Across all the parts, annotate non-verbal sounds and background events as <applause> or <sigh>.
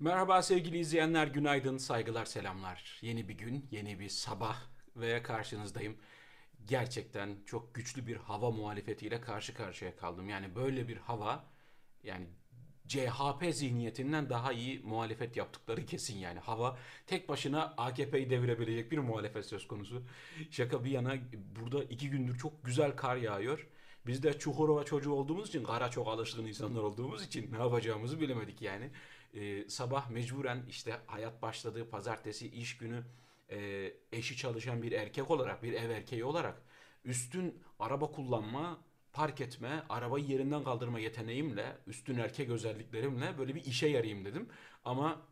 Merhaba sevgili izleyenler, günaydın, saygılar, selamlar. Yeni bir gün, yeni bir sabah ve karşınızdayım. Gerçekten çok güçlü bir hava muhalefetiyle karşı karşıya kaldım. Yani böyle bir hava, yani CHP zihniyetinden daha iyi muhalefet yaptıkları kesin yani. Hava tek başına AKP'yi devirebilecek bir muhalefet söz konusu. Şaka bir yana burada iki gündür çok güzel kar yağıyor. Biz de Çukurova çocuğu olduğumuz için, kara çok alışkın insanlar olduğumuz için ne yapacağımızı bilemedik yani. Ee, sabah mecburen işte hayat başladığı pazartesi iş günü e, eşi çalışan bir erkek olarak, bir ev erkeği olarak üstün araba kullanma, park etme, arabayı yerinden kaldırma yeteneğimle, üstün erkek özelliklerimle böyle bir işe yarayayım dedim. Ama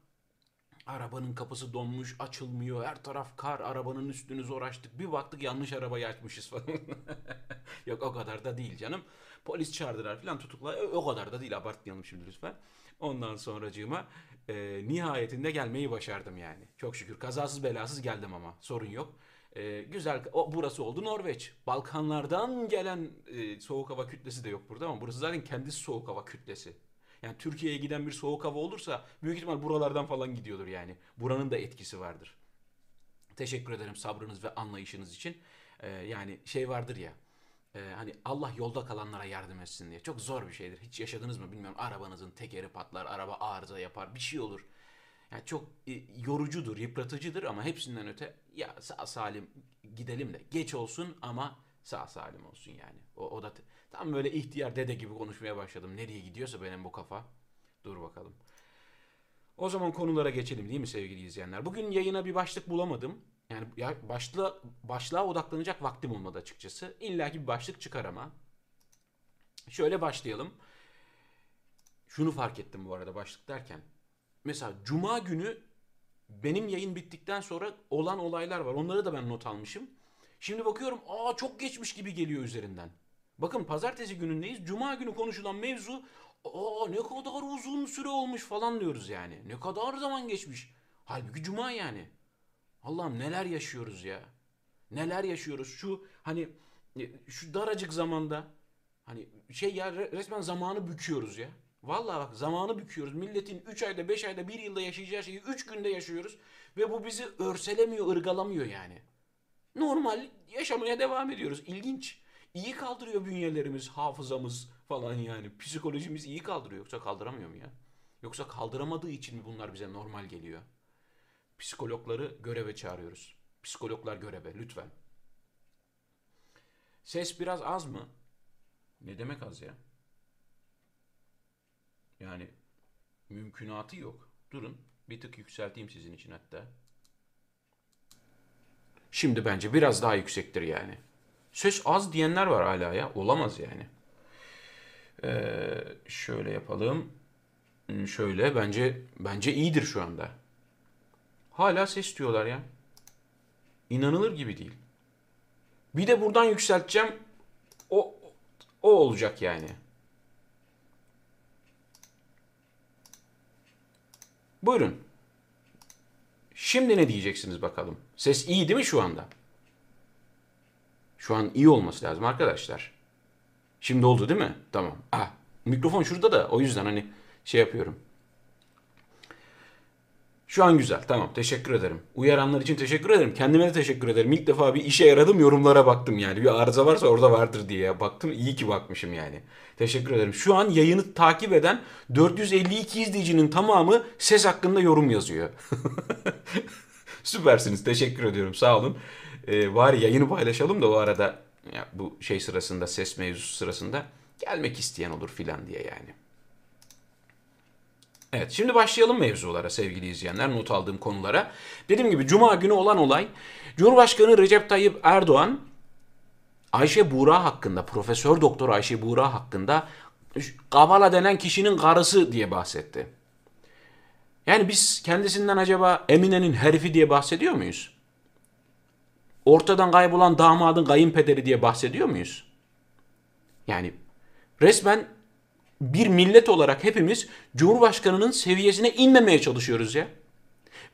Arabanın kapısı donmuş, açılmıyor. Her taraf kar, arabanın üstünü zor açtık. Bir baktık yanlış arabayı açmışız falan. <laughs> Yok o kadar da değil canım. Polis çağırdılar falan tutukla. O kadar da değil abartmayalım şimdi lütfen. Ondan sonracığıma e, nihayetinde gelmeyi başardım yani. Çok şükür kazasız belasız geldim ama sorun yok. E, güzel o burası oldu Norveç. Balkanlardan gelen e, soğuk hava kütlesi de yok burada ama burası zaten kendisi soğuk hava kütlesi. Yani Türkiye'ye giden bir soğuk hava olursa büyük ihtimal buralardan falan gidiyordur yani. Buranın da etkisi vardır. Teşekkür ederim sabrınız ve anlayışınız için. Ee, yani şey vardır ya. e, hani Allah yolda kalanlara yardım etsin diye. Çok zor bir şeydir. Hiç yaşadınız mı bilmiyorum. Arabanızın tekeri patlar, araba arıza yapar, bir şey olur. Yani çok e, yorucudur, yıpratıcıdır ama hepsinden öte ya sağ salim gidelim de geç olsun ama sağ salim olsun yani. O, o da tam böyle ihtiyar dede gibi konuşmaya başladım. Nereye gidiyorsa benim bu kafa. Dur bakalım. O zaman konulara geçelim değil mi sevgili izleyenler? Bugün yayına bir başlık bulamadım. Yani ya başla, başlığa odaklanacak vaktim olmadı açıkçası. İlla ki bir başlık çıkar ama. Şöyle başlayalım. Şunu fark ettim bu arada başlık derken. Mesela cuma günü benim yayın bittikten sonra olan olaylar var. Onları da ben not almışım. Şimdi bakıyorum aa çok geçmiş gibi geliyor üzerinden. Bakın pazartesi günündeyiz. Cuma günü konuşulan mevzu aa ne kadar uzun süre olmuş falan diyoruz yani. Ne kadar zaman geçmiş. Halbuki cuma yani. Allah'ım neler yaşıyoruz ya. Neler yaşıyoruz. Şu hani e, şu daracık zamanda hani şey ya re- resmen zamanı büküyoruz ya. Vallahi bak zamanı büküyoruz. Milletin 3 ayda, 5 ayda, bir yılda yaşayacağı şeyi 3 günde yaşıyoruz. Ve bu bizi örselemiyor, ırgalamıyor yani. Normal yaşamaya devam ediyoruz. İlginç. İyi kaldırıyor bünyelerimiz, hafızamız falan yani. Psikolojimiz iyi kaldırıyor. Yoksa kaldıramıyor mu ya? Yoksa kaldıramadığı için mi bunlar bize normal geliyor? Psikologları göreve çağırıyoruz. Psikologlar göreve lütfen. Ses biraz az mı? Ne demek az ya? Yani mümkünatı yok. Durun bir tık yükselteyim sizin için hatta. Şimdi bence biraz daha yüksektir yani. Ses az diyenler var hala ya. Olamaz yani. Ee, şöyle yapalım. Hmm, Şöyle bence bence iyidir şu anda. Hala ses diyorlar ya. İnanılır gibi değil. Bir de buradan yükselteceğim. O o olacak yani. Buyurun. Şimdi ne diyeceksiniz bakalım? Ses iyi değil mi şu anda? Şu an iyi olması lazım arkadaşlar. Şimdi oldu değil mi? Tamam. Ah, mikrofon şurada da o yüzden hani şey yapıyorum. Şu an güzel. Tamam. Teşekkür ederim. Uyaranlar için teşekkür ederim. Kendime de teşekkür ederim. İlk defa bir işe yaradım. Yorumlara baktım yani. Bir arıza varsa orada vardır diye baktım. İyi ki bakmışım yani. Teşekkür ederim. Şu an yayını takip eden 452 izleyicinin tamamı ses hakkında yorum yazıyor. <laughs> Süpersiniz. Teşekkür ediyorum. Sağ olun. Ee, bari yayını paylaşalım da o arada ya bu şey sırasında ses mevzusu sırasında gelmek isteyen olur filan diye yani. Evet şimdi başlayalım mevzulara sevgili izleyenler not aldığım konulara. Dediğim gibi cuma günü olan olay Cumhurbaşkanı Recep Tayyip Erdoğan Ayşe Buğra hakkında Profesör Doktor Ayşe Buğra hakkında Kavala denen kişinin karısı diye bahsetti. Yani biz kendisinden acaba Emine'nin herifi diye bahsediyor muyuz? Ortadan kaybolan damadın kayınpederi diye bahsediyor muyuz? Yani resmen bir millet olarak hepimiz Cumhurbaşkanının seviyesine inmemeye çalışıyoruz ya.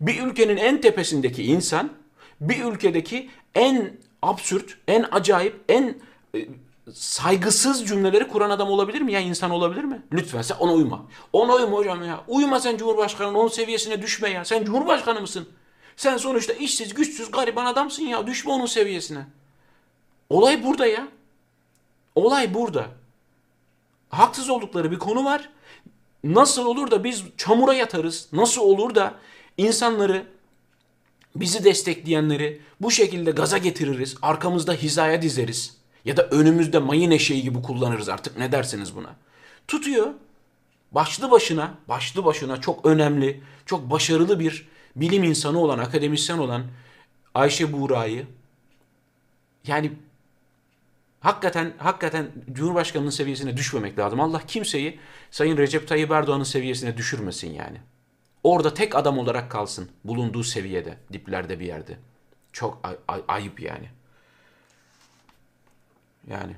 Bir ülkenin en tepesindeki insan bir ülkedeki en absürt, en acayip, en e, saygısız cümleleri kuran adam olabilir mi ya insan olabilir mi? Lütfen sen ona uyma. Ona uyma hocam ya. Uyma sen Cumhurbaşkanı'nın onun seviyesine düşme ya. Sen Cumhurbaşkanı mısın? Sen sonuçta işsiz, güçsüz, gariban adamsın ya. Düşme onun seviyesine. Olay burada ya. Olay burada. Haksız oldukları bir konu var. Nasıl olur da biz çamura yatarız? Nasıl olur da insanları bizi destekleyenleri bu şekilde gaza getiririz, arkamızda hizaya dizeriz ya da önümüzde mayın eşeği gibi kullanırız artık ne dersiniz buna. Tutuyor başlı başına, başlı başına çok önemli, çok başarılı bir bilim insanı olan, akademisyen olan Ayşe Buğra'yı yani hakikaten hakikaten Cumhurbaşkanının seviyesine düşmemek lazım. Allah kimseyi Sayın Recep Tayyip Erdoğan'ın seviyesine düşürmesin yani. Orada tek adam olarak kalsın. Bulunduğu seviyede, diplerde bir yerde. Çok ay- ay- ayıp yani. Yani.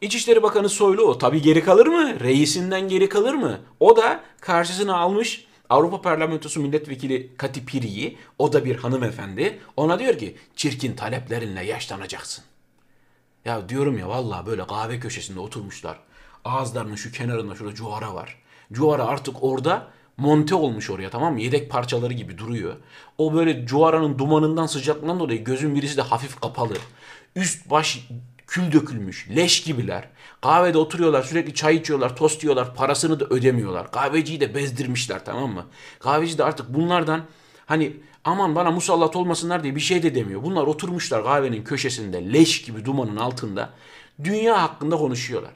İçişleri Bakanı Soylu o. Tabii geri kalır mı? Reisinden geri kalır mı? O da karşısına almış Avrupa Parlamentosu Milletvekili Kati Piri'yi. O da bir hanımefendi. Ona diyor ki çirkin taleplerinle yaşlanacaksın. Ya diyorum ya vallahi böyle kahve köşesinde oturmuşlar. Ağızlarının şu kenarında şurada cuvara var. Cuvara artık orada monte olmuş oraya tamam mı? Yedek parçaları gibi duruyor. O böyle cuvaranın dumanından sıcaklığından dolayı gözün birisi de hafif kapalı. Üst baş kül dökülmüş. Leş gibiler. Kahvede oturuyorlar sürekli çay içiyorlar, tost yiyorlar. Parasını da ödemiyorlar. Kahveciyi de bezdirmişler tamam mı? Kahveci de artık bunlardan hani aman bana musallat olmasınlar diye bir şey de demiyor. Bunlar oturmuşlar kahvenin köşesinde leş gibi dumanın altında. Dünya hakkında konuşuyorlar.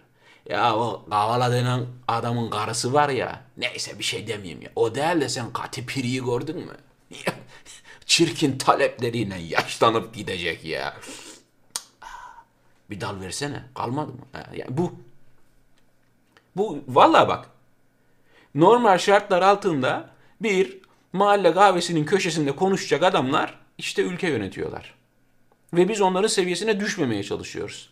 Ya o Kavala denen adamın karısı var ya. Neyse bir şey demeyeyim ya. O değil de sen Kati Piri'yi gördün mü? <laughs> Çirkin talepleriyle yaşlanıp gidecek ya. Bir dal versene. Kalmadı mı? Yani bu bu vallahi bak. Normal şartlar altında bir mahalle kahvesinin köşesinde konuşacak adamlar işte ülke yönetiyorlar. Ve biz onların seviyesine düşmemeye çalışıyoruz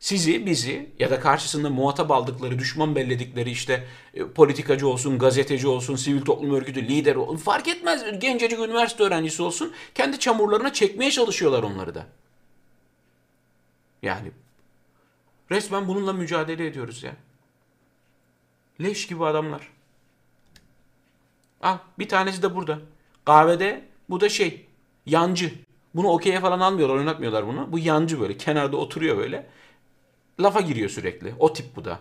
sizi, bizi ya da karşısında muhatap aldıkları, düşman belledikleri işte e, politikacı olsun, gazeteci olsun, sivil toplum örgütü lideri olsun fark etmez. Gencecik üniversite öğrencisi olsun kendi çamurlarına çekmeye çalışıyorlar onları da. Yani resmen bununla mücadele ediyoruz ya. Leş gibi adamlar. Al bir tanesi de burada. Kahvede bu da şey yancı. Bunu okey'e falan almıyorlar oynatmıyorlar bunu. Bu yancı böyle kenarda oturuyor böyle lafa giriyor sürekli. O tip bu da.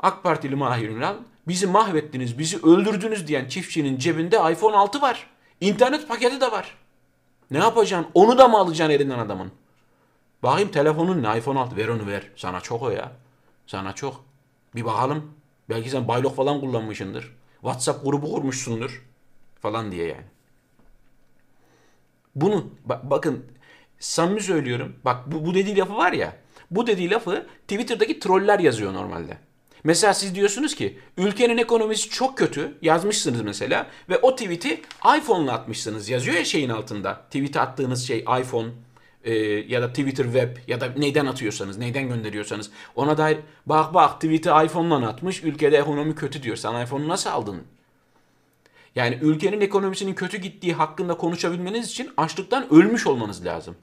AK Partili Mahir Ünal bizi mahvettiniz, bizi öldürdünüz diyen çiftçinin cebinde iPhone 6 var. İnternet paketi de var. Ne yapacaksın? Onu da mı alacaksın elinden adamın? Bakayım telefonun ne? iPhone 6 ver onu ver. Sana çok o ya. Sana çok. Bir bakalım. Belki sen baylok falan kullanmışsındır. WhatsApp grubu kurmuşsundur. Falan diye yani. Bunu bak, bakın samimi söylüyorum. Bak bu, bu dediği lafı var ya. Bu dediği lafı Twitter'daki troller yazıyor normalde. Mesela siz diyorsunuz ki ülkenin ekonomisi çok kötü yazmışsınız mesela ve o tweet'i iPhone'la atmışsınız yazıyor ya şeyin altında. Tweet'e attığınız şey iPhone e, ya da Twitter web ya da neyden atıyorsanız, neyden gönderiyorsanız ona dair bak bak tweet'i iPhone'la atmış ülkede ekonomi kötü diyor. Sen iPhone'u nasıl aldın? Yani ülkenin ekonomisinin kötü gittiği hakkında konuşabilmeniz için açlıktan ölmüş olmanız lazım.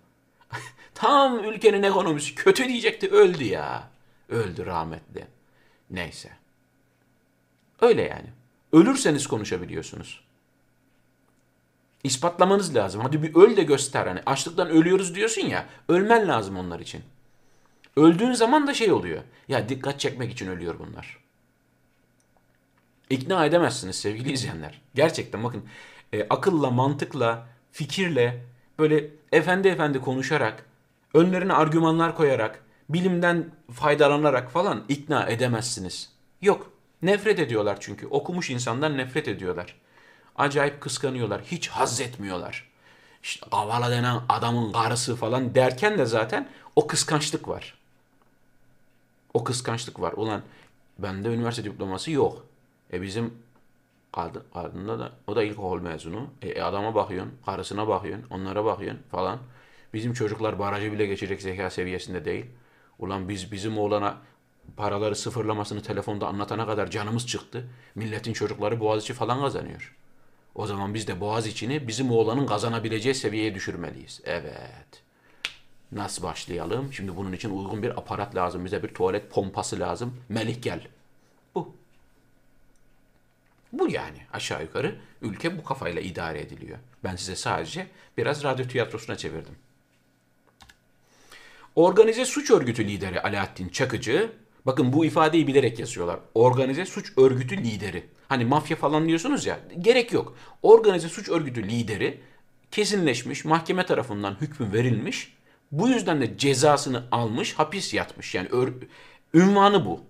<laughs> Tam ülkenin ekonomisi kötü diyecekti öldü ya. Öldü rahmetli. Neyse. Öyle yani. Ölürseniz konuşabiliyorsunuz. İspatlamanız lazım. Hadi bir öl de göster. Hani açlıktan ölüyoruz diyorsun ya. Ölmen lazım onlar için. Öldüğün zaman da şey oluyor. Ya dikkat çekmek için ölüyor bunlar. İkna edemezsiniz sevgili izleyenler. Gerçekten bakın e, akılla, mantıkla, fikirle böyle efendi efendi konuşarak, önlerine argümanlar koyarak, bilimden faydalanarak falan ikna edemezsiniz. Yok. Nefret ediyorlar çünkü. Okumuş insandan nefret ediyorlar. Acayip kıskanıyorlar. Hiç haz etmiyorlar. İşte Kavala denen adamın karısı falan derken de zaten o kıskançlık var. O kıskançlık var. Ulan bende üniversite diploması yok. E bizim kadın, kadında da o da ilkokul mezunu. E, e adama bakıyorsun, karısına bakıyorsun, onlara bakıyorsun falan. Bizim çocuklar barajı bile geçecek zeka seviyesinde değil. Ulan biz bizim oğlana paraları sıfırlamasını telefonda anlatana kadar canımız çıktı. Milletin çocukları Boğaziçi falan kazanıyor. O zaman biz de Boğaziçi'ni bizim oğlanın kazanabileceği seviyeye düşürmeliyiz. Evet. Nasıl başlayalım? Şimdi bunun için uygun bir aparat lazım. Bize bir tuvalet pompası lazım. Melih gel. Bu. Bu yani aşağı yukarı ülke bu kafayla idare ediliyor. Ben size sadece biraz radyo tiyatrosuna çevirdim. Organize suç örgütü lideri Alaaddin Çakıcı, bakın bu ifadeyi bilerek yazıyorlar. Organize suç örgütü lideri. Hani mafya falan diyorsunuz ya, gerek yok. Organize suç örgütü lideri kesinleşmiş, mahkeme tarafından hükmü verilmiş. Bu yüzden de cezasını almış, hapis yatmış. Yani ör, ünvanı bu.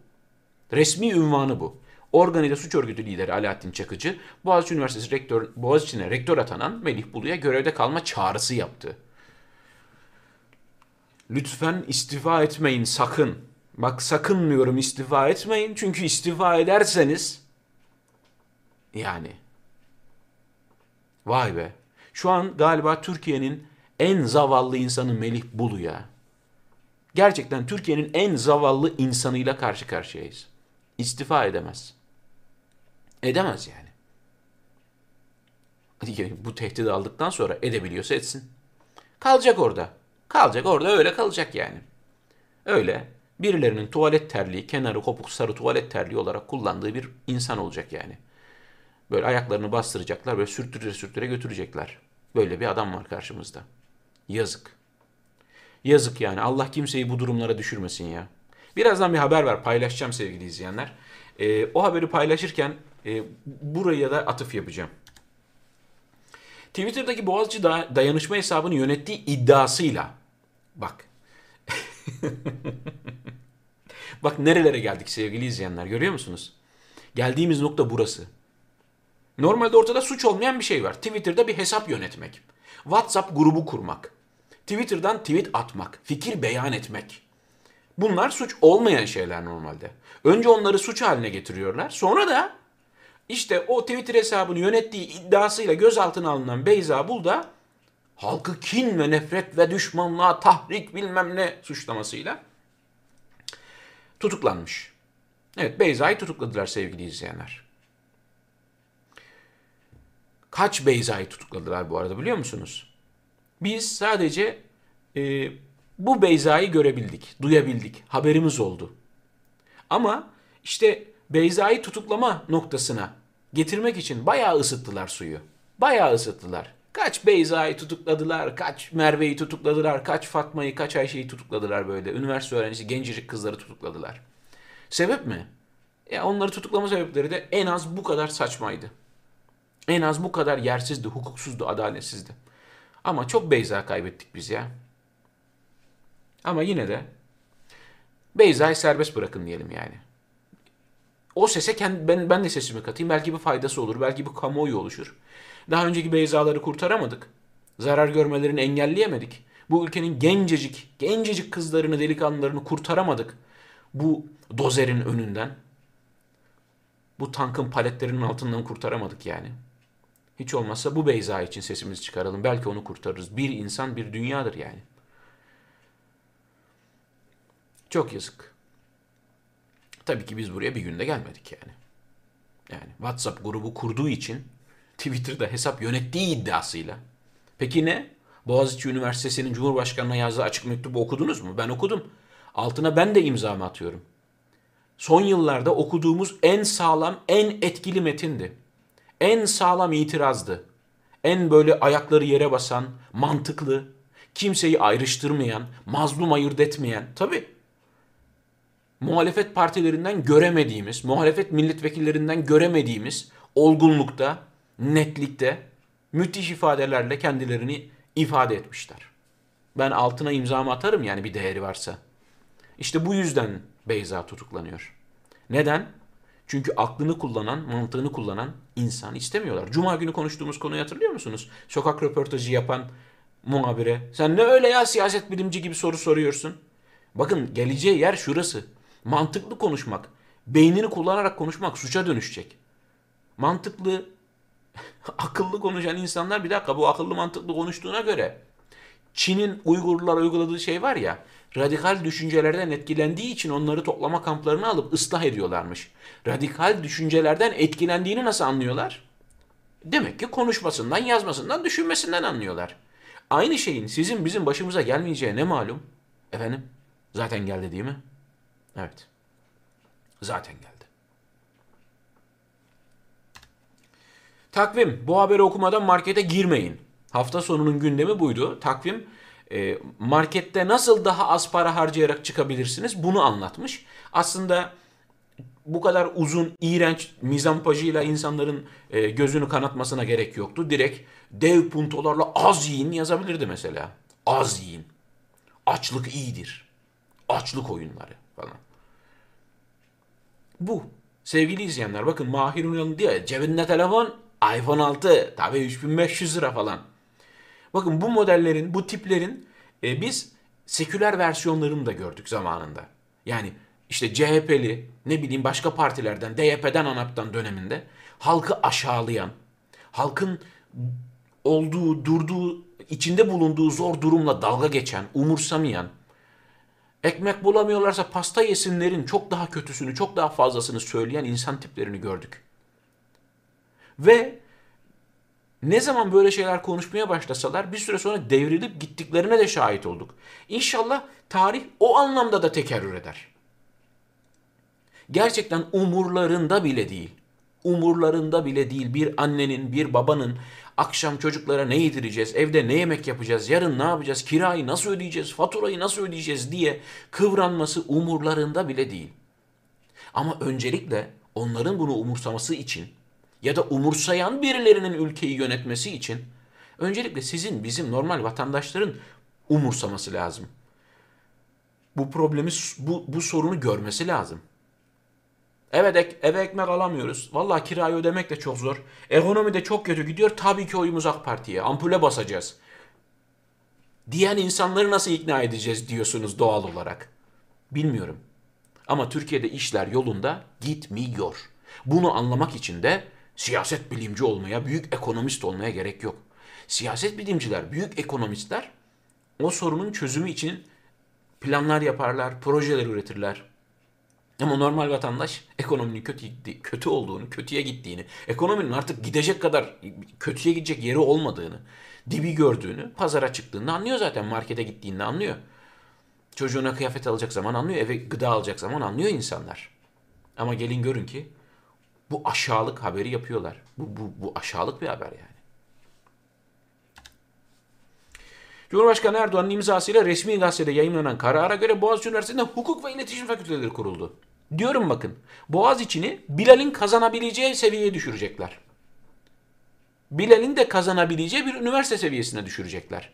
Resmi ünvanı bu. Organize suç örgütü lideri Alaaddin Çakıcı, Boğaziçi Üniversitesi rektör, Boğaziçi'ne rektör atanan Melih Bulu'ya görevde kalma çağrısı yaptı. Lütfen istifa etmeyin sakın. Bak sakın diyorum istifa etmeyin. Çünkü istifa ederseniz yani vay be. Şu an galiba Türkiye'nin en zavallı insanı Melih Bulu ya. Gerçekten Türkiye'nin en zavallı insanıyla karşı karşıyayız. İstifa edemez. Edemez yani. Bu tehdidi aldıktan sonra edebiliyorsa etsin. Kalacak orada. Kalacak orada öyle kalacak yani. Öyle birilerinin tuvalet terliği, kenarı kopuk sarı tuvalet terliği olarak kullandığı bir insan olacak yani. Böyle ayaklarını bastıracaklar, böyle sürtüre sürtüre götürecekler. Böyle bir adam var karşımızda. Yazık. Yazık yani. Allah kimseyi bu durumlara düşürmesin ya. Birazdan bir haber var paylaşacağım sevgili izleyenler. Ee, o haberi paylaşırken e, buraya da atıf yapacağım. Twitter'daki Boğaziçi dayanışma hesabını yönettiği iddiasıyla bak <laughs> bak nerelere geldik sevgili izleyenler görüyor musunuz? Geldiğimiz nokta burası. Normalde ortada suç olmayan bir şey var. Twitter'da bir hesap yönetmek. WhatsApp grubu kurmak. Twitter'dan tweet atmak. Fikir beyan etmek. Bunlar suç olmayan şeyler normalde. Önce onları suç haline getiriyorlar. Sonra da işte o Twitter hesabını yönettiği iddiasıyla gözaltına alınan Beyza Bulda halkı kin ve nefret ve düşmanlığa tahrik bilmem ne suçlamasıyla tutuklanmış. Evet Beyza'yı tutukladılar sevgili izleyenler. Kaç Beyza'yı tutukladılar bu arada biliyor musunuz? Biz sadece e, bu Beyza'yı görebildik, duyabildik, haberimiz oldu. Ama işte Beyza'yı tutuklama noktasına getirmek için bayağı ısıttılar suyu. Bayağı ısıttılar. Kaç Beyza'yı tutukladılar, kaç Merve'yi tutukladılar, kaç Fatma'yı, kaç Ayşe'yi tutukladılar böyle. Üniversite öğrencisi gencecik kızları tutukladılar. Sebep mi? Ya onları tutuklama sebepleri de en az bu kadar saçmaydı. En az bu kadar yersizdi, hukuksuzdu, adaletsizdi. Ama çok Beyza kaybettik biz ya. Ama yine de Beyza'yı serbest bırakın diyelim yani. O sese kendi, ben, ben de sesimi katayım. Belki bir faydası olur. Belki bir kamuoyu oluşur. Daha önceki Beyza'ları kurtaramadık. Zarar görmelerini engelleyemedik. Bu ülkenin gencecik, gencecik kızlarını, delikanlılarını kurtaramadık. Bu dozerin önünden. Bu tankın paletlerinin altından kurtaramadık yani. Hiç olmazsa bu Beyza için sesimizi çıkaralım. Belki onu kurtarırız. Bir insan bir dünyadır yani. Çok yazık. Tabii ki biz buraya bir günde gelmedik yani. Yani WhatsApp grubu kurduğu için Twitter'da hesap yönettiği iddiasıyla. Peki ne? Boğaziçi Üniversitesi'nin Cumhurbaşkanı'na yazdığı açık mektubu okudunuz mu? Ben okudum. Altına ben de imzamı atıyorum. Son yıllarda okuduğumuz en sağlam, en etkili metindi. En sağlam itirazdı. En böyle ayakları yere basan, mantıklı, kimseyi ayrıştırmayan, mazlum ayırt etmeyen. Tabii muhalefet partilerinden göremediğimiz, muhalefet milletvekillerinden göremediğimiz olgunlukta, netlikte müthiş ifadelerle kendilerini ifade etmişler. Ben altına imzamı atarım yani bir değeri varsa. İşte bu yüzden Beyza tutuklanıyor. Neden? Çünkü aklını kullanan, mantığını kullanan insan istemiyorlar. Cuma günü konuştuğumuz konuyu hatırlıyor musunuz? Sokak röportajı yapan muhabire. Sen ne öyle ya siyaset bilimci gibi soru soruyorsun? Bakın geleceği yer şurası. Mantıklı konuşmak, beynini kullanarak konuşmak suça dönüşecek. Mantıklı, <laughs> akıllı konuşan insanlar bir dakika bu akıllı mantıklı konuştuğuna göre Çin'in Uygurlara uyguladığı şey var ya radikal düşüncelerden etkilendiği için onları toplama kamplarına alıp ıslah ediyorlarmış. Radikal düşüncelerden etkilendiğini nasıl anlıyorlar? Demek ki konuşmasından, yazmasından, düşünmesinden anlıyorlar. Aynı şeyin sizin bizim başımıza gelmeyeceği ne malum? Efendim? Zaten geldi değil mi? Evet. Zaten geldi. Takvim. Bu haberi okumadan markete girmeyin. Hafta sonunun gündemi buydu. Takvim e, markette nasıl daha az para harcayarak çıkabilirsiniz bunu anlatmış. Aslında bu kadar uzun, iğrenç mizampajıyla insanların e, gözünü kanatmasına gerek yoktu. Direkt dev puntolarla az yiyin yazabilirdi mesela. Az yiyin. Açlık iyidir. Açlık oyunları falan. Bu. Sevgili izleyenler bakın Mahir Ünal'ın diyor cebinde telefon iPhone 6 tabii 3500 lira falan. Bakın bu modellerin, bu tiplerin e, biz seküler versiyonlarını da gördük zamanında. Yani işte CHP'li, ne bileyim başka partilerden, DYP'den, ANAP'tan döneminde halkı aşağılayan, halkın olduğu, durduğu, içinde bulunduğu zor durumla dalga geçen, umursamayan, ekmek bulamıyorlarsa pasta yesinlerin çok daha kötüsünü, çok daha fazlasını söyleyen insan tiplerini gördük. Ve ne zaman böyle şeyler konuşmaya başlasalar bir süre sonra devrilip gittiklerine de şahit olduk. İnşallah tarih o anlamda da tekerrür eder. Gerçekten umurlarında bile değil. Umurlarında bile değil bir annenin, bir babanın akşam çocuklara ne yedireceğiz, evde ne yemek yapacağız, yarın ne yapacağız, kirayı nasıl ödeyeceğiz, faturayı nasıl ödeyeceğiz diye kıvranması umurlarında bile değil. Ama öncelikle onların bunu umursaması için ya da umursayan birilerinin ülkeyi yönetmesi için öncelikle sizin bizim normal vatandaşların umursaması lazım. Bu problemi bu, bu sorunu görmesi lazım. Evet ek, eve ekmek alamıyoruz. Vallahi kirayı ödemek de çok zor. Ekonomi de çok kötü gidiyor. Tabii ki oyumuz AK Parti'ye. Ampule basacağız. Diyen insanları nasıl ikna edeceğiz diyorsunuz doğal olarak. Bilmiyorum. Ama Türkiye'de işler yolunda gitmiyor. Bunu anlamak için de siyaset bilimci olmaya, büyük ekonomist olmaya gerek yok. Siyaset bilimciler, büyük ekonomistler o sorunun çözümü için planlar yaparlar, projeler üretirler. Ama normal vatandaş ekonominin kötü, kötü olduğunu, kötüye gittiğini, ekonominin artık gidecek kadar kötüye gidecek yeri olmadığını, dibi gördüğünü, pazara çıktığında anlıyor zaten, markete gittiğinde anlıyor. Çocuğuna kıyafet alacak zaman anlıyor, eve gıda alacak zaman anlıyor insanlar. Ama gelin görün ki bu aşağılık haberi yapıyorlar. Bu, bu, bu aşağılık bir haber yani. Cumhurbaşkanı Erdoğan'ın imzasıyla resmi gazetede yayınlanan karara göre Boğaziçi Üniversitesi'nde hukuk ve iletişim fakülteleri kuruldu. Diyorum bakın Boğaziçi'ni Bilal'in kazanabileceği seviyeye düşürecekler. Bilal'in de kazanabileceği bir üniversite seviyesine düşürecekler.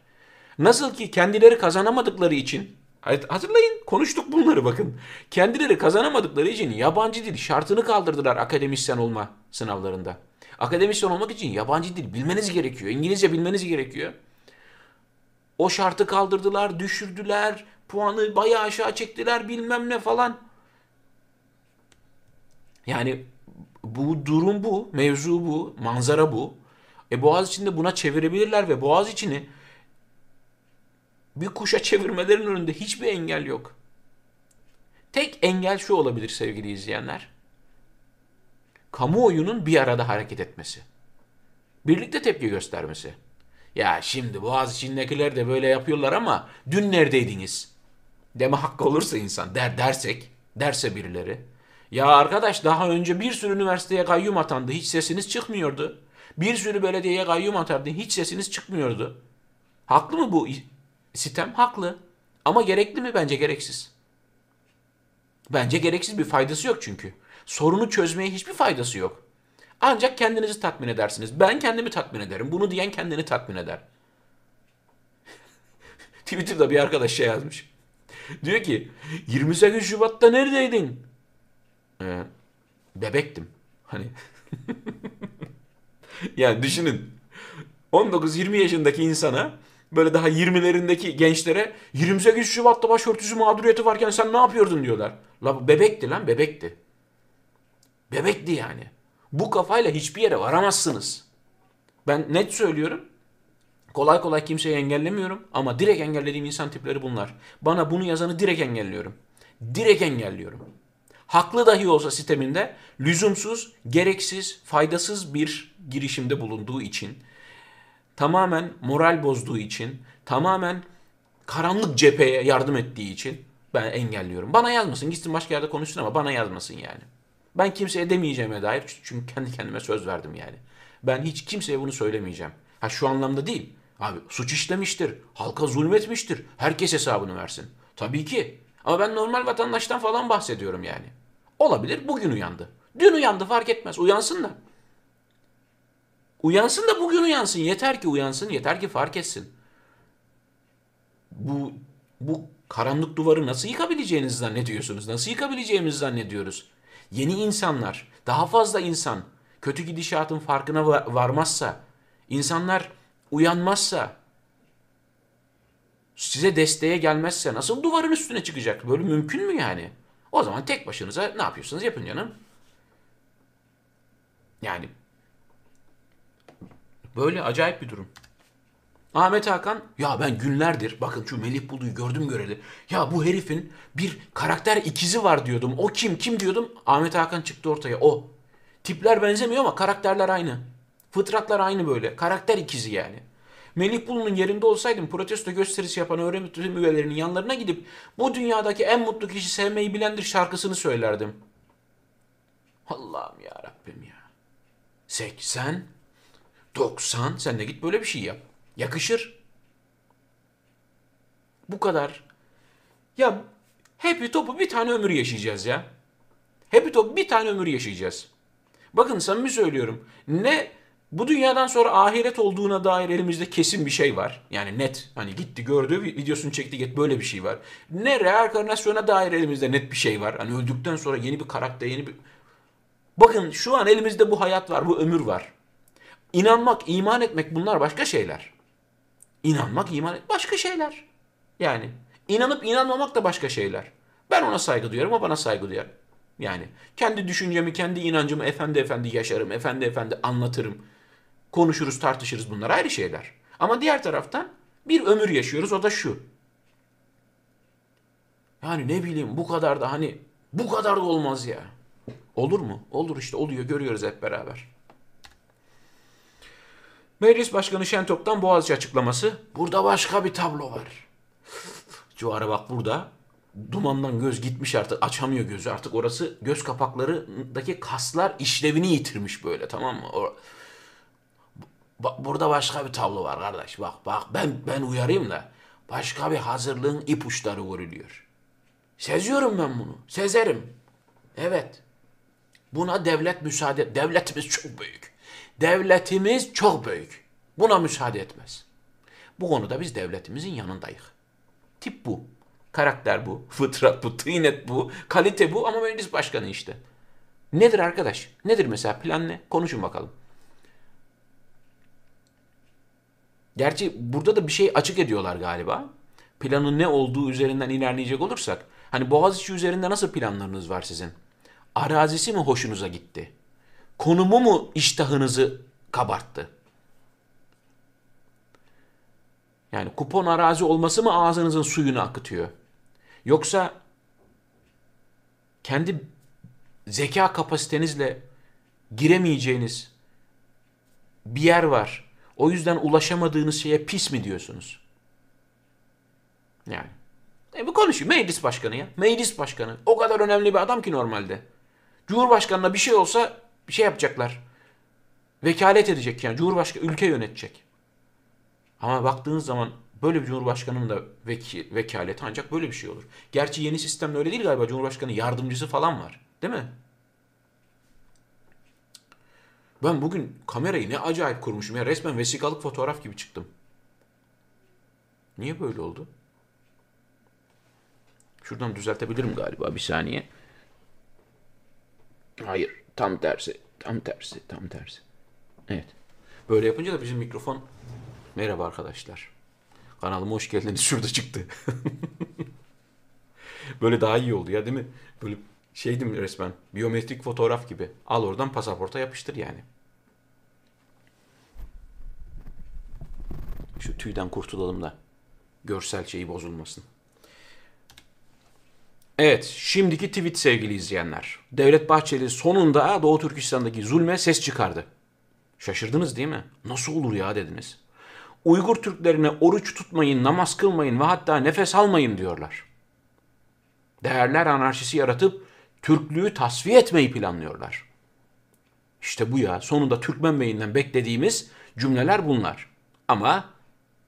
Nasıl ki kendileri kazanamadıkları için Hatırlayın konuştuk bunları bakın. Kendileri kazanamadıkları için yabancı dil şartını kaldırdılar akademisyen olma sınavlarında. Akademisyen olmak için yabancı dil bilmeniz gerekiyor. İngilizce bilmeniz gerekiyor. O şartı kaldırdılar, düşürdüler, puanı bayağı aşağı çektiler bilmem ne falan. Yani bu durum bu, mevzu bu, manzara bu. E Boğaz içinde buna çevirebilirler ve Boğaz içini bir kuşa çevirmelerin önünde hiçbir engel yok. Tek engel şu olabilir sevgili izleyenler. Kamuoyunun bir arada hareket etmesi. Birlikte tepki göstermesi. Ya şimdi Boğaz içindekiler de böyle yapıyorlar ama dün neredeydiniz? Deme hakkı olursa insan der dersek, derse birileri. Ya arkadaş daha önce bir sürü üniversiteye kayyum atandı. Hiç sesiniz çıkmıyordu. Bir sürü belediyeye kayyum atardı. Hiç sesiniz çıkmıyordu. Haklı mı bu Sitem haklı. Ama gerekli mi? Bence gereksiz. Bence gereksiz bir faydası yok çünkü. Sorunu çözmeye hiçbir faydası yok. Ancak kendinizi tatmin edersiniz. Ben kendimi tatmin ederim. Bunu diyen kendini tatmin eder. <laughs> Twitter'da bir arkadaş şey yazmış. Diyor ki 28 Şubat'ta neredeydin? Ee, bebektim. Hani <laughs> yani düşünün 19-20 yaşındaki insana böyle daha 20'lerindeki gençlere 28 Şubat'ta başörtüsü mağduriyeti varken sen ne yapıyordun diyorlar. La bebekti lan bebekti. Bebekti yani. Bu kafayla hiçbir yere varamazsınız. Ben net söylüyorum. Kolay kolay kimseyi engellemiyorum ama direkt engellediğim insan tipleri bunlar. Bana bunu yazanı direkt engelliyorum. Direkt engelliyorum. Haklı dahi olsa sisteminde lüzumsuz, gereksiz, faydasız bir girişimde bulunduğu için tamamen moral bozduğu için, tamamen karanlık cepheye yardım ettiği için ben engelliyorum. Bana yazmasın, gitsin başka yerde konuşsun ama bana yazmasın yani. Ben kimseye demeyeceğime dair çünkü kendi kendime söz verdim yani. Ben hiç kimseye bunu söylemeyeceğim. Ha şu anlamda değil. Abi suç işlemiştir, halka zulmetmiştir. Herkes hesabını versin. Tabii ki. Ama ben normal vatandaştan falan bahsediyorum yani. Olabilir bugün uyandı. Dün uyandı fark etmez. Uyansın da. Uyansın da bugün uyansın. Yeter ki uyansın, yeter ki fark etsin. Bu bu karanlık duvarı nasıl yıkabileceğinizi zannediyorsunuz? Nasıl yıkabileceğimizi zannediyoruz? Yeni insanlar, daha fazla insan kötü gidişatın farkına varmazsa, insanlar uyanmazsa, size desteğe gelmezse nasıl duvarın üstüne çıkacak? Böyle mümkün mü yani? O zaman tek başınıza ne yapıyorsunuz yapın canım. Yani böyle acayip bir durum. Ahmet Hakan ya ben günlerdir bakın şu Melih Bulu'yu gördüm göreli. Ya bu herifin bir karakter ikizi var diyordum. O kim kim diyordum. Ahmet Hakan çıktı ortaya o. Tipler benzemiyor ama karakterler aynı. Fıtratlar aynı böyle. Karakter ikizi yani. Melih Bulu'nun yerinde olsaydım protesto gösterisi yapan öğretim üyelerinin yanlarına gidip bu dünyadaki en mutlu kişi sevmeyi bilendir şarkısını söylerdim. Allah'ım ya Rabbim ya. 80, 90 sen de git böyle bir şey yap. Yakışır. Bu kadar. Ya Happy Top'u bir tane ömür yaşayacağız ya. Happy Top bir tane ömür yaşayacağız. Bakın samimi söylüyorum. Ne bu dünyadan sonra ahiret olduğuna dair elimizde kesin bir şey var. Yani net hani gitti gördü videosunu çekti get böyle bir şey var. Ne reenkarnasyona dair elimizde net bir şey var. Hani öldükten sonra yeni bir karakter yeni bir... Bakın şu an elimizde bu hayat var bu ömür var. İnanmak iman etmek bunlar başka şeyler. İnanmak iman etmek başka şeyler. Yani inanıp inanmamak da başka şeyler. Ben ona saygı duyarım o bana saygı duyar. Yani kendi düşüncemi, kendi inancımı efendi efendi yaşarım, efendi efendi anlatırım. Konuşuruz, tartışırız bunlar ayrı şeyler. Ama diğer taraftan bir ömür yaşıyoruz o da şu. Yani ne bileyim bu kadar da hani bu kadar da olmaz ya. Olur mu? Olur işte oluyor görüyoruz hep beraber. Meclis Başkanı Şentop'tan Boğaziçi açıklaması. Burada başka bir tablo var. Cuara bak burada. Dumandan göz gitmiş artık açamıyor gözü artık orası göz kapaklarındaki kaslar işlevini yitirmiş böyle tamam mı? O, Bak burada başka bir tablo var kardeş. Bak bak ben ben uyarayım da başka bir hazırlığın ipuçları vuruluyor. Seziyorum ben bunu. Sezerim. Evet. Buna devlet müsaade... Devletimiz çok büyük. Devletimiz çok büyük. Buna müsaade etmez. Bu konuda biz devletimizin yanındayız. Tip bu. Karakter bu. <laughs> Fıtrat bu. Tıynet bu. Kalite bu ama meclis başkanı işte. Nedir arkadaş? Nedir mesela plan ne? Konuşun bakalım. Gerçi burada da bir şey açık ediyorlar galiba. Planın ne olduğu üzerinden ilerleyecek olursak. Hani Boğaziçi üzerinde nasıl planlarınız var sizin? Arazisi mi hoşunuza gitti? Konumu mu iştahınızı kabarttı? Yani kupon arazi olması mı ağzınızın suyunu akıtıyor? Yoksa kendi zeka kapasitenizle giremeyeceğiniz bir yer var o yüzden ulaşamadığınız şeye pis mi diyorsunuz? Yani. E bu konuşuyor. Meclis başkanı ya. Meclis başkanı. O kadar önemli bir adam ki normalde. Cumhurbaşkanına bir şey olsa bir şey yapacaklar. Vekalet edecek yani. Cumhurbaşkanı ülke yönetecek. Ama baktığınız zaman böyle bir cumhurbaşkanının da veki, vekaleti ancak böyle bir şey olur. Gerçi yeni sistemde öyle değil galiba. Cumhurbaşkanı yardımcısı falan var. Değil mi? Ben bugün kamerayı ne acayip kurmuşum ya. Resmen vesikalık fotoğraf gibi çıktım. Niye böyle oldu? Şuradan düzeltebilirim galiba bir saniye. Hayır. Tam tersi. Tam tersi. Tam tersi. Evet. Böyle yapınca da bizim mikrofon... Merhaba arkadaşlar. Kanalıma hoş geldiniz. <laughs> Şurada çıktı. <laughs> Böyle daha iyi oldu ya değil mi? Böyle şeydim resmen. Biyometrik fotoğraf gibi. Al oradan pasaporta yapıştır yani. Şu tüyden kurtulalım da görsel şeyi bozulmasın. Evet, şimdiki tweet sevgili izleyenler. Devlet Bahçeli sonunda Doğu Türkistan'daki zulme ses çıkardı. Şaşırdınız değil mi? Nasıl olur ya dediniz. Uygur Türklerine oruç tutmayın, namaz kılmayın ve hatta nefes almayın diyorlar. Değerler anarşisi yaratıp Türklüğü tasfiye etmeyi planlıyorlar. İşte bu ya sonunda Türkmen Bey'inden beklediğimiz cümleler bunlar. Ama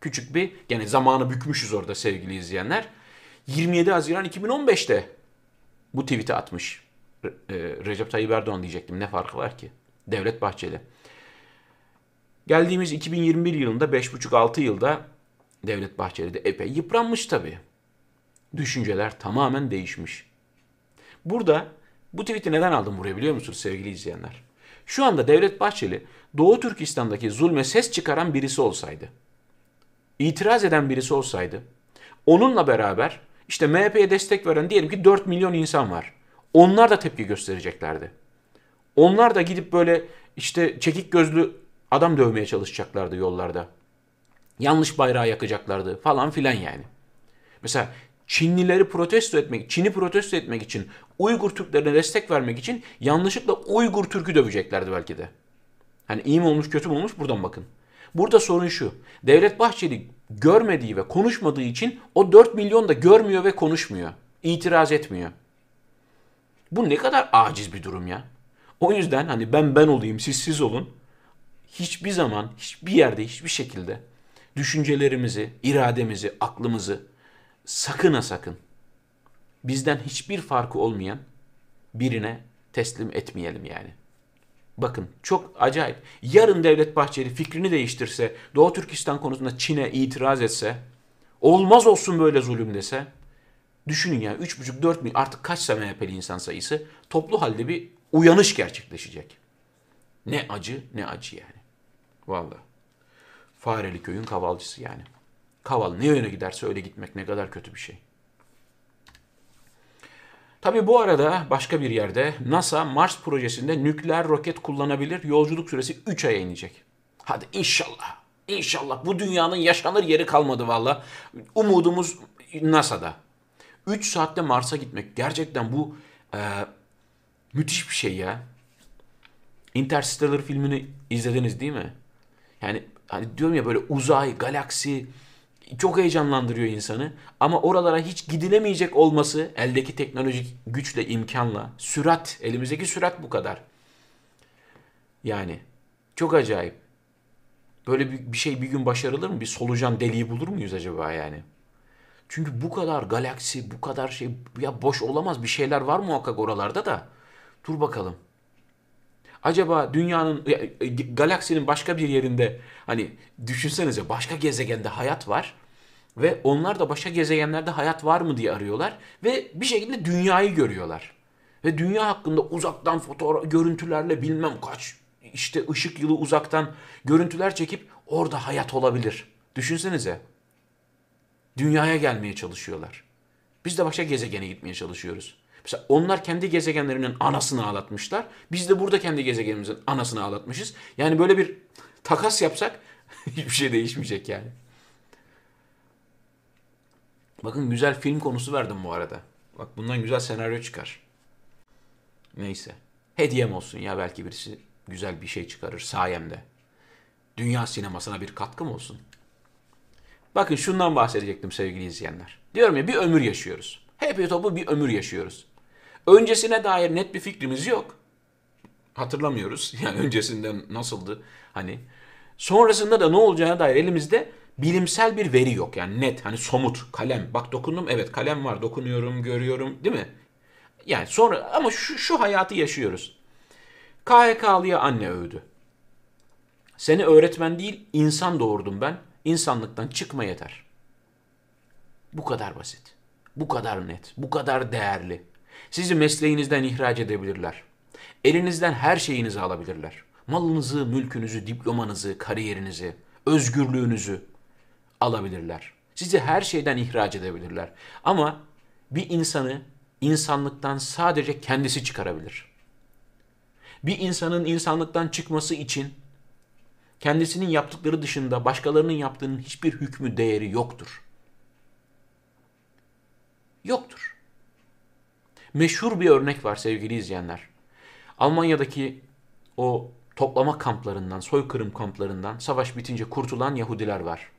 küçük bir yani zamanı bükmüşüz orada sevgili izleyenler. 27 Haziran 2015'te bu tweet'i atmış. E, Recep Tayyip Erdoğan diyecektim. Ne farkı var ki? Devlet Bahçeli. Geldiğimiz 2021 yılında 5,5-6 yılda Devlet Bahçeli de epey yıpranmış tabii. Düşünceler tamamen değişmiş. Burada bu tweet'i neden aldım buraya biliyor musunuz sevgili izleyenler? Şu anda Devlet Bahçeli Doğu Türkistan'daki zulme ses çıkaran birisi olsaydı, itiraz eden birisi olsaydı, onunla beraber işte MHP'ye destek veren diyelim ki 4 milyon insan var. Onlar da tepki göstereceklerdi. Onlar da gidip böyle işte çekik gözlü adam dövmeye çalışacaklardı yollarda. Yanlış bayrağı yakacaklardı falan filan yani. Mesela Çinlileri protesto etmek, Çin'i protesto etmek için, Uygur Türklerine destek vermek için yanlışlıkla Uygur Türk'ü döveceklerdi belki de. Hani iyi mi olmuş kötü mü olmuş buradan bakın. Burada sorun şu. Devlet Bahçeli görmediği ve konuşmadığı için o 4 milyon da görmüyor ve konuşmuyor. İtiraz etmiyor. Bu ne kadar aciz bir durum ya. O yüzden hani ben ben olayım siz siz olun. Hiçbir zaman hiçbir yerde hiçbir şekilde düşüncelerimizi, irademizi, aklımızı sakın ha sakın bizden hiçbir farkı olmayan birine teslim etmeyelim yani. Bakın çok acayip. Yarın Devlet Bahçeli fikrini değiştirse, Doğu Türkistan konusunda Çin'e itiraz etse, olmaz olsun böyle zulüm dese, düşünün ya 3,5-4 milyon artık kaçsa MHP'li insan sayısı toplu halde bir uyanış gerçekleşecek. Ne acı ne acı yani. Vallahi. Fareli köyün kavalcısı yani. Kaval ne yöne giderse öyle gitmek ne kadar kötü bir şey. Tabi bu arada başka bir yerde NASA Mars projesinde nükleer roket kullanabilir. Yolculuk süresi 3 aya inecek. Hadi inşallah. İnşallah bu dünyanın yaşanır yeri kalmadı valla. Umudumuz NASA'da. 3 saatte Mars'a gitmek gerçekten bu e, müthiş bir şey ya. Interstellar filmini izlediniz değil mi? Yani hani diyorum ya böyle uzay, galaksi çok heyecanlandırıyor insanı. Ama oralara hiç gidilemeyecek olması eldeki teknolojik güçle, imkanla, sürat, elimizdeki sürat bu kadar. Yani çok acayip. Böyle bir, bir şey bir gün başarılır mı? Bir solucan deliği bulur muyuz acaba yani? Çünkü bu kadar galaksi, bu kadar şey ya boş olamaz. Bir şeyler var muhakkak oralarda da. Dur bakalım. Acaba dünyanın e, galaksinin başka bir yerinde hani düşünsenize başka gezegende hayat var ve onlar da başka gezegenlerde hayat var mı diye arıyorlar ve bir şekilde dünyayı görüyorlar. Ve dünya hakkında uzaktan fotoğraf görüntülerle bilmem kaç işte ışık yılı uzaktan görüntüler çekip orada hayat olabilir. Düşünsenize. Dünyaya gelmeye çalışıyorlar. Biz de başka gezegene gitmeye çalışıyoruz. Mesela onlar kendi gezegenlerinin anasını ağlatmışlar. Biz de burada kendi gezegenimizin anasını ağlatmışız. Yani böyle bir takas yapsak <laughs> hiçbir şey değişmeyecek yani. Bakın güzel film konusu verdim bu arada. Bak bundan güzel senaryo çıkar. Neyse. Hediyem olsun ya belki birisi güzel bir şey çıkarır sayemde. Dünya sinemasına bir katkım olsun. Bakın şundan bahsedecektim sevgili izleyenler. Diyorum ya bir ömür yaşıyoruz. Hep topu bir ömür yaşıyoruz. Öncesine dair net bir fikrimiz yok. Hatırlamıyoruz. <laughs> Yani öncesinden nasıldı hani. Sonrasında da ne olacağına dair elimizde bilimsel bir veri yok. Yani net hani somut kalem. Bak dokundum evet kalem var dokunuyorum görüyorum değil mi? Yani sonra ama şu, şu hayatı yaşıyoruz. KHK'lıya anne övdü. Seni öğretmen değil insan doğurdum ben. İnsanlıktan çıkma yeter. Bu kadar basit. Bu kadar net. Bu kadar değerli. Sizi mesleğinizden ihraç edebilirler. Elinizden her şeyinizi alabilirler. Malınızı, mülkünüzü, diplomanızı, kariyerinizi, özgürlüğünüzü alabilirler. Sizi her şeyden ihraç edebilirler. Ama bir insanı insanlıktan sadece kendisi çıkarabilir. Bir insanın insanlıktan çıkması için kendisinin yaptıkları dışında başkalarının yaptığının hiçbir hükmü değeri yoktur. Yoktur. Meşhur bir örnek var sevgili izleyenler. Almanya'daki o toplama kamplarından, soykırım kamplarından savaş bitince kurtulan Yahudiler var.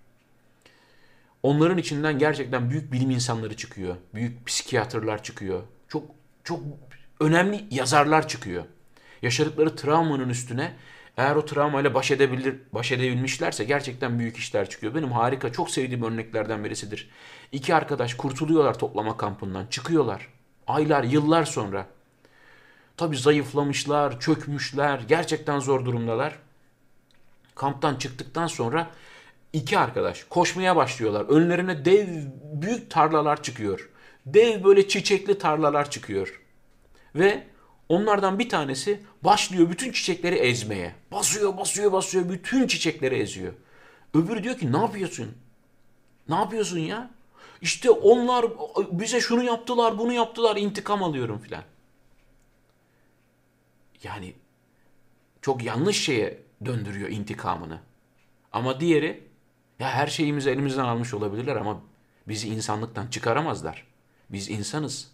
Onların içinden gerçekten büyük bilim insanları çıkıyor. Büyük psikiyatrlar çıkıyor. Çok çok önemli yazarlar çıkıyor. Yaşadıkları travmanın üstüne eğer o travmayla baş edebilir, baş edebilmişlerse gerçekten büyük işler çıkıyor. Benim harika, çok sevdiğim örneklerden birisidir. İki arkadaş kurtuluyorlar toplama kampından, çıkıyorlar. Aylar, yıllar sonra. Tabii zayıflamışlar, çökmüşler, gerçekten zor durumdalar. Kamptan çıktıktan sonra iki arkadaş koşmaya başlıyorlar. Önlerine dev büyük tarlalar çıkıyor. Dev böyle çiçekli tarlalar çıkıyor. Ve onlardan bir tanesi başlıyor bütün çiçekleri ezmeye. Basıyor, basıyor, basıyor, bütün çiçekleri eziyor. Öbürü diyor ki ne yapıyorsun? Ne yapıyorsun ya? İşte onlar bize şunu yaptılar, bunu yaptılar, intikam alıyorum filan. Yani çok yanlış şeye döndürüyor intikamını. Ama diğeri ya her şeyimizi elimizden almış olabilirler ama bizi insanlıktan çıkaramazlar. Biz insanız.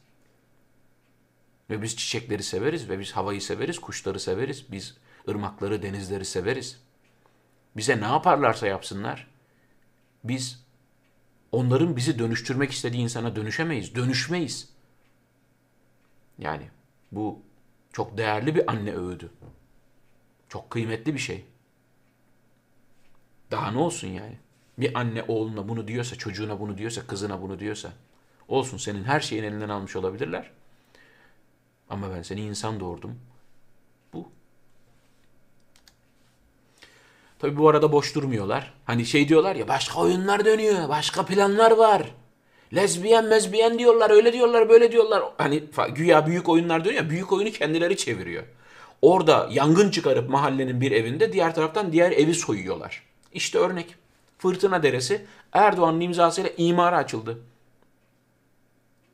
Ve biz çiçekleri severiz ve biz havayı severiz, kuşları severiz. Biz ırmakları, denizleri severiz. Bize ne yaparlarsa yapsınlar. Biz onların bizi dönüştürmek istediği insana dönüşemeyiz, dönüşmeyiz. Yani bu çok değerli bir anne öğüdü. Çok kıymetli bir şey. Daha ne olsun yani? Bir anne oğluna bunu diyorsa, çocuğuna bunu diyorsa, kızına bunu diyorsa olsun senin her şeyin elinden almış olabilirler. Ama ben seni insan doğurdum. Bu. Tabi bu arada boş durmuyorlar. Hani şey diyorlar ya başka oyunlar dönüyor, başka planlar var. Lezbiyen mezbiyen diyorlar, öyle diyorlar, böyle diyorlar. Hani güya büyük oyunlar dönüyor büyük oyunu kendileri çeviriyor. Orada yangın çıkarıp mahallenin bir evinde diğer taraftan diğer evi soyuyorlar. İşte örnek. Fırtına Deresi Erdoğan'ın imzasıyla imara açıldı.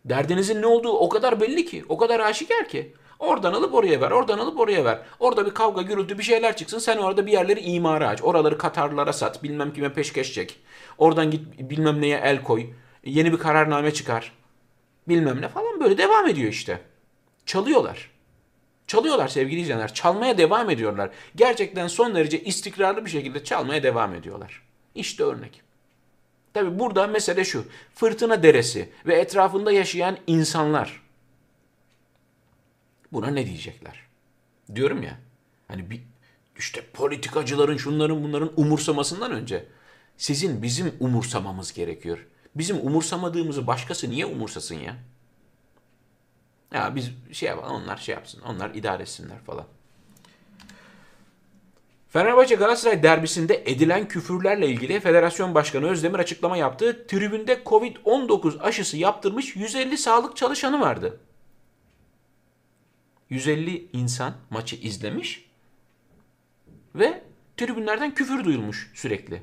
Derdinizin ne olduğu o kadar belli ki, o kadar aşikar ki. Oradan alıp oraya ver, oradan alıp oraya ver. Orada bir kavga, gürültü bir şeyler çıksın. Sen orada bir yerleri imara aç. Oraları Katarlara sat, bilmem kime peşkeş çek. Oradan git bilmem neye el koy. Yeni bir kararname çıkar. Bilmem ne falan böyle devam ediyor işte. Çalıyorlar. Çalıyorlar sevgili izleyenler. Çalmaya devam ediyorlar. Gerçekten son derece istikrarlı bir şekilde çalmaya devam ediyorlar. İşte örnek. Tabi burada mesele şu. Fırtına deresi ve etrafında yaşayan insanlar buna ne diyecekler? Diyorum ya. Hani bir işte politikacıların şunların bunların umursamasından önce sizin bizim umursamamız gerekiyor. Bizim umursamadığımızı başkası niye umursasın ya? Ya biz şey yapalım onlar şey yapsın. Onlar idare etsinler falan. Fenerbahçe Galatasaray derbisinde edilen küfürlerle ilgili Federasyon Başkanı Özdemir açıklama yaptı. Tribünde Covid-19 aşısı yaptırmış 150 sağlık çalışanı vardı. 150 insan maçı izlemiş ve tribünlerden küfür duyulmuş sürekli.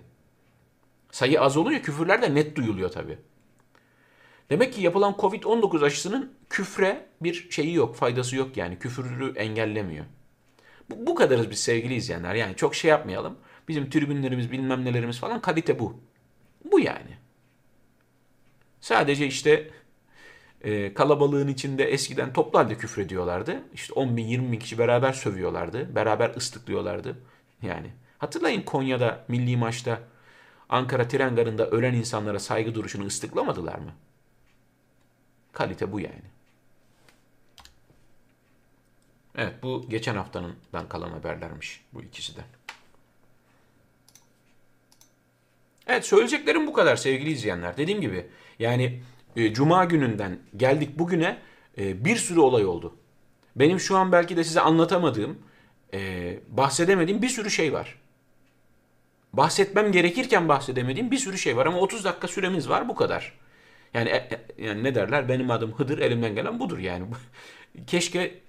Sayı az olunca küfürler de net duyuluyor tabii. Demek ki yapılan Covid-19 aşısının küfre bir şeyi yok, faydası yok yani. Küfürü engellemiyor. Bu, bu kadarız biz sevgili izleyenler. Yani çok şey yapmayalım. Bizim tribünlerimiz bilmem nelerimiz falan kalite bu. Bu yani. Sadece işte e, kalabalığın içinde eskiden toplu halde küfrediyorlardı. İşte 10 bin 20 bin kişi beraber sövüyorlardı. Beraber ıslıklıyorlardı. Yani hatırlayın Konya'da milli maçta Ankara tren garında ölen insanlara saygı duruşunu ıslıklamadılar mı? Kalite bu yani. Evet bu geçen haftanın kalan haberlermiş bu ikisi de. Evet söyleyeceklerim bu kadar sevgili izleyenler. Dediğim gibi yani e, cuma gününden geldik bugüne e, bir sürü olay oldu. Benim şu an belki de size anlatamadığım, e, bahsedemediğim bir sürü şey var. Bahsetmem gerekirken bahsedemediğim bir sürü şey var ama 30 dakika süremiz var bu kadar. Yani, e, e, yani ne derler benim adım Hıdır elimden gelen budur yani. <laughs> Keşke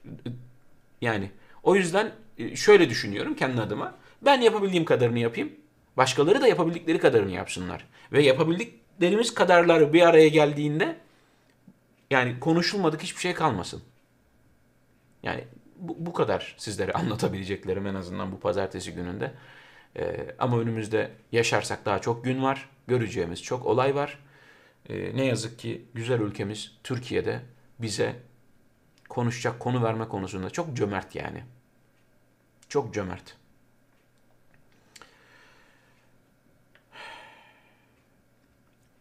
yani o yüzden e, şöyle düşünüyorum kendi adıma. Ben yapabildiğim kadarını yapayım. Başkaları da yapabildikleri kadarını yapsınlar. Ve yapabildiklerimiz kadarları bir araya geldiğinde yani konuşulmadık hiçbir şey kalmasın. Yani bu, bu kadar sizlere <laughs> anlatabileceklerim en azından bu pazartesi gününde. Ee, ama önümüzde yaşarsak daha çok gün var. Göreceğimiz çok olay var. Ee, ne yazık ki güzel ülkemiz Türkiye'de bize konuşacak konu verme konusunda çok cömert yani. Çok cömert.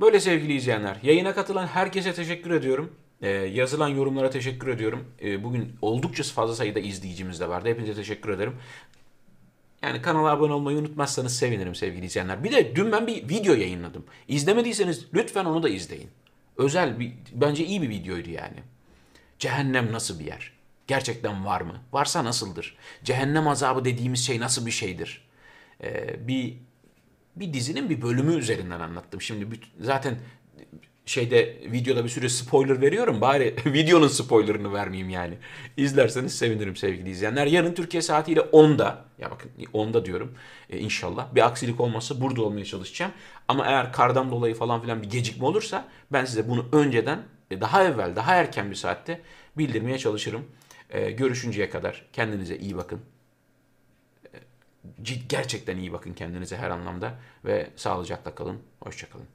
Böyle sevgili izleyenler. Yayına katılan herkese teşekkür ediyorum. Ee, yazılan yorumlara teşekkür ediyorum. Ee, bugün oldukça fazla sayıda izleyicimiz de vardı. Hepinize teşekkür ederim. Yani kanala abone olmayı unutmazsanız sevinirim sevgili izleyenler. Bir de dün ben bir video yayınladım. İzlemediyseniz lütfen onu da izleyin. Özel bir, bence iyi bir videoydu yani. Cehennem nasıl bir yer? Gerçekten var mı? Varsa nasıldır? Cehennem azabı dediğimiz şey nasıl bir şeydir? Ee, bir bir dizinin bir bölümü üzerinden anlattım. Şimdi zaten şeyde videoda bir sürü spoiler veriyorum. Bari <laughs> videonun spoilerını vermeyeyim yani. İzlerseniz sevinirim sevgili izleyenler. Yarın Türkiye saatiyle 10'da ya bakın 10'da diyorum e, inşallah. Bir aksilik olmazsa burada olmaya çalışacağım. Ama eğer kardan dolayı falan filan bir gecikme olursa ben size bunu önceden e, daha evvel daha erken bir saatte bildirmeye çalışırım. E, görüşünceye kadar kendinize iyi bakın. Cid, gerçekten iyi bakın kendinize her anlamda ve sağlıcakla kalın. Hoşçakalın.